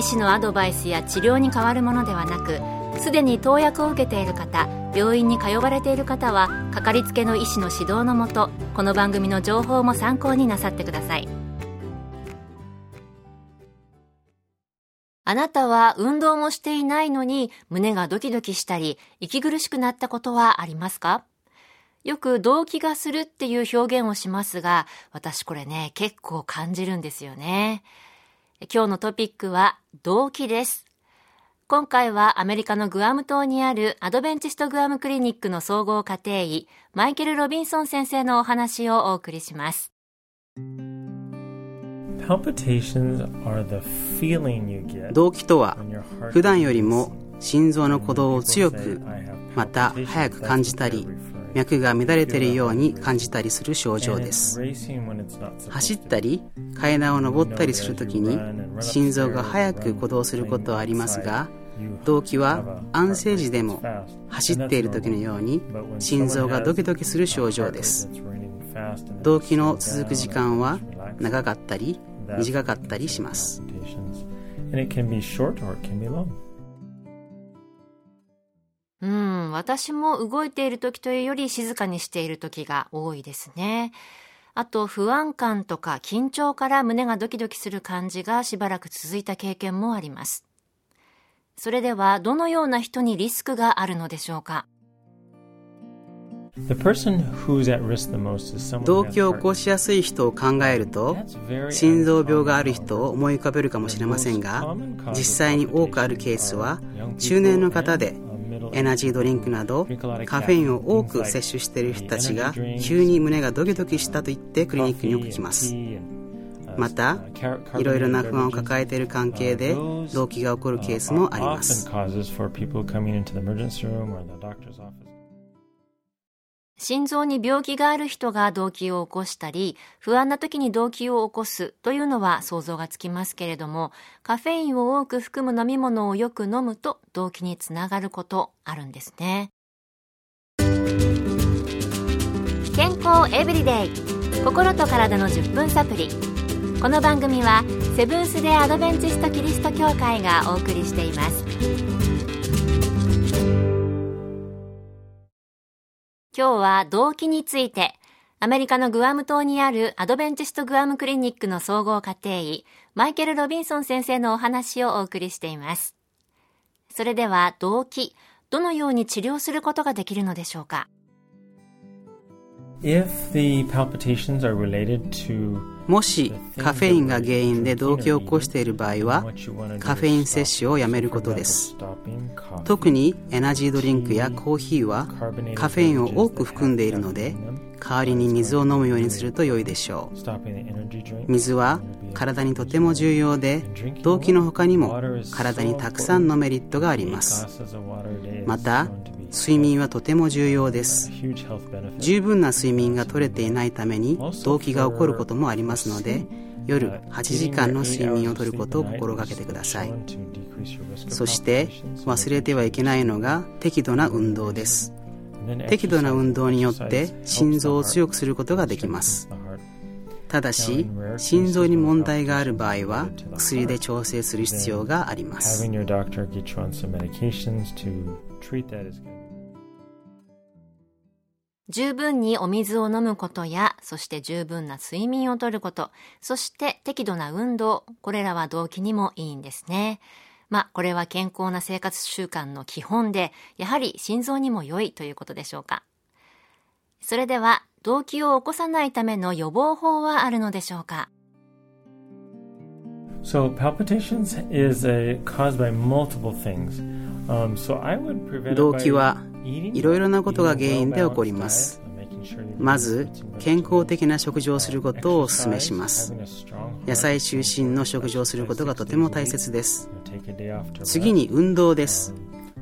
医師のアドバイスや治療に変わるものではなくすでに投薬を受けている方病院に通われている方はかかりつけの医師の指導のもとこの番組の情報も参考になさってくださいあなたは運動もしていないのに胸がドキドキしたり息苦しくなったことはありますか？よく動悸がするっていう表現をしますが、私これね、結構感じるんですよね。今日のトピックは動悸です。今回はアメリカのグアム島にあるアドベンチストグアムクリニックの総合家庭医、マイケル・ロビンソン先生のお話をお送りします。動悸とは普段よりも心臓の鼓動を強くまた早く感じたり脈が乱れているように感じたりする症状です。走ったり階段を上ったりするときに心臓が早く鼓動することはありますが動機は安静時でも走っている時のように心臓がドキドキする症状です。動機の続く時間は長かったり短かったりしますうん、私も動いている時というより静かにしている時が多いですね。あと不安感とか緊張から胸がドキドキする感じがしばらく続いた経験もあります。それではどのような人にリスクがあるのでしょうか？動機を起こしやすい人を考えると心臓病がある人を思い浮かべるかもしれませんが実際に多くあるケースは中年の方でエナジードリンクなどカフェインを多く摂取している人たちが急に胸がドキドキしたと言ってクリニックによく来ます。またいろいろな不安を抱えている関係で動悸が起こるケースもあります心臓に病気がある人が動悸を起こしたり、不安な時に動悸を起こすというのは想像がつきますけれども、カフェインを多く含む飲み物をよく飲むと動悸につながることあるんですね。健康エブリデイ。心と体の10分サプリ。この番組はセブンス・デ・アドベンチスト・キリスト教会がお送りしています。今日は動機について、アメリカのグアム島にあるアドベンチストグアムクリニックの総合家庭医、マイケル・ロビンソン先生のお話をお送りしています。それでは動機、どのように治療することができるのでしょうか？もしカフェインが原因で動悸を起こしている場合はカフェイン摂取をやめることです。特にエナジードリンクやコーヒーはカフェインを多く含んでいるので代わりに水を飲むようにすると良いでしょう。水は体にとても重要で動悸の他にも体にたくさんのメリットがあります。また睡眠はとても重要です。十分な睡眠が取れていないために動悸が起こることもありますので夜8時間の睡眠をとることを心がけてください。そして忘れてはいけないのが適度な運動です。適度な運動によって心臓を強くすることができます。ただし心臓に問題がある場合は薬で調整する必要があります十分にお水を飲むことや、そして十分な睡眠をとること、そして適度な運動、これらは動機にもいいんですね。まあ、これは健康な生活習慣の基本で、やはり心臓にも良いということでしょうか。それでは、動機を起こさないための予防法はあるのでしょうか So palpitations is a, caused by multiple things. Um, so I would prevent 動機はいろいろなことが原因で起こります。まず健康的な食事をすることをお勧めします。野菜中心の食事をすることがとても大切です。次に運動です。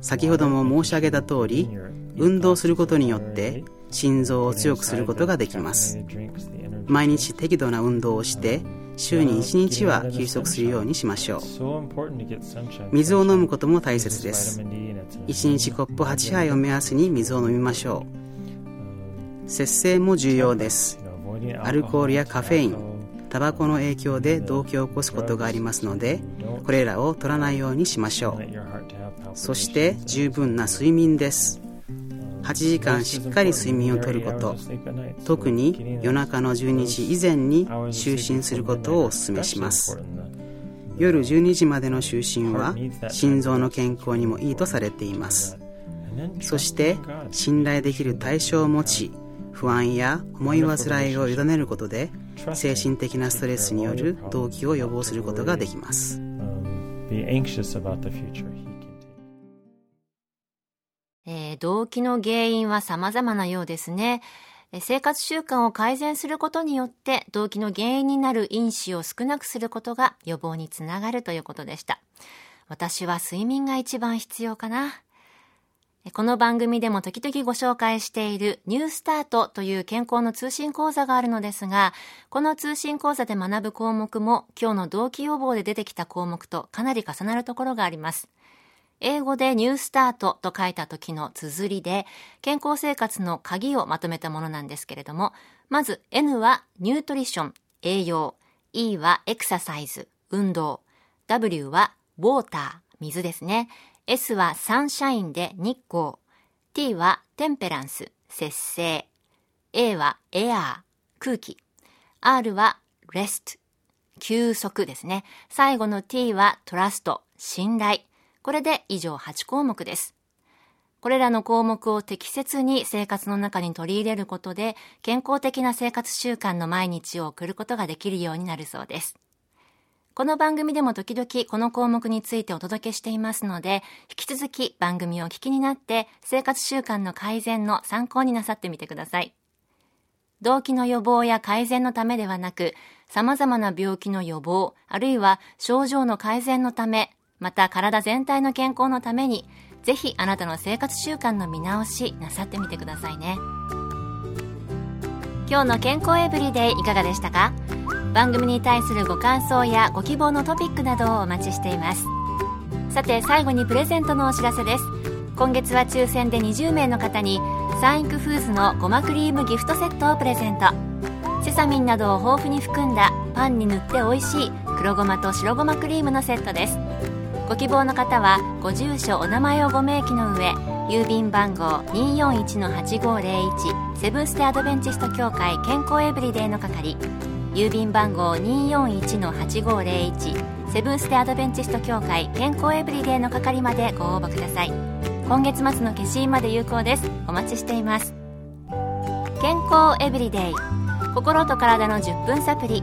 先ほども申し上げた通り運動することによって心臓を強くすることができます。毎日適度な運動をして週に1日は休息するようにしましょう。水を飲むことも大切です。1日コップ8杯を目安に水を飲みましょう。節制も重要です。アルコールやカフェインタバコの影響で動悸を起こすことがありますのでこれらを取らないようにしましょう。そして十分な睡眠です。8時間しっかり睡眠をとること。特に夜中の12時以前に就寝することをお勧めします。夜12時までの就寝は心臓の健康にもいいとされています。そして信頼できる対象を持ち不安や思い煩いを委ねることで精神的なストレスによる動悸を予防することができます。えー、動機の原因は様々なようですね。生活習慣を改善することによって動機の原因になる因子を少なくすることが予防につながるということでした。私は睡眠が一番必要かな。この番組でも時々ご紹介しているニュースタートという健康の通信講座があるのですが、この通信講座で学ぶ項目も今日の動機予防で出てきた項目とかなり重なるところがあります。英語でニュースタートと書いた時の綴りで、健康生活の鍵をまとめたものなんですけれども、まず N はニュートリション、栄養、E はエクササイズ、運動、W はウォーター、水ですね。S はサンシャインで日光、T はテンペランス、節制、A はエアー、空気、R はレスト、休息ですね。最後の T はトラスト、信頼。これで以上8項目です。これらの項目を適切に生活の中に取り入れることで、健康的な生活習慣の毎日を送ることができるようになるそうです。この番組でも時々この項目についてお届けしていますので、引き続き番組をお聞きになって生活習慣の改善の参考になさってみてください。動機の予防や改善のためではなく、様々な病気の予防、あるいは症状の改善のため、また体全体の健康のためにぜひあなたの生活習慣の見直しなさってみてくださいね。今日の健康エブリデイいかがでしたか？番組に対するご感想やご希望のトピックなどをお待ちしています。さて最後にプレゼントのお知らせです。今月は抽選で20名の方にサンインクフーズのごまクリームギフトセットをプレゼント。セサミンなどを豊富に含んだパンに塗って美味しい黒ごまと白ごまクリームのセットです。ご希望の方はご住所お名前をご明記の上郵便番号241-8501セブンステ・アドベンチスト協会健康エブリデイの係郵便番号241-8501セブンステ・アドベンチスト協会健康エブリデイの係までご応募ください。今月末の消印まで有効です。お待ちしています。健康エブリデイ心と体の10分サプリ。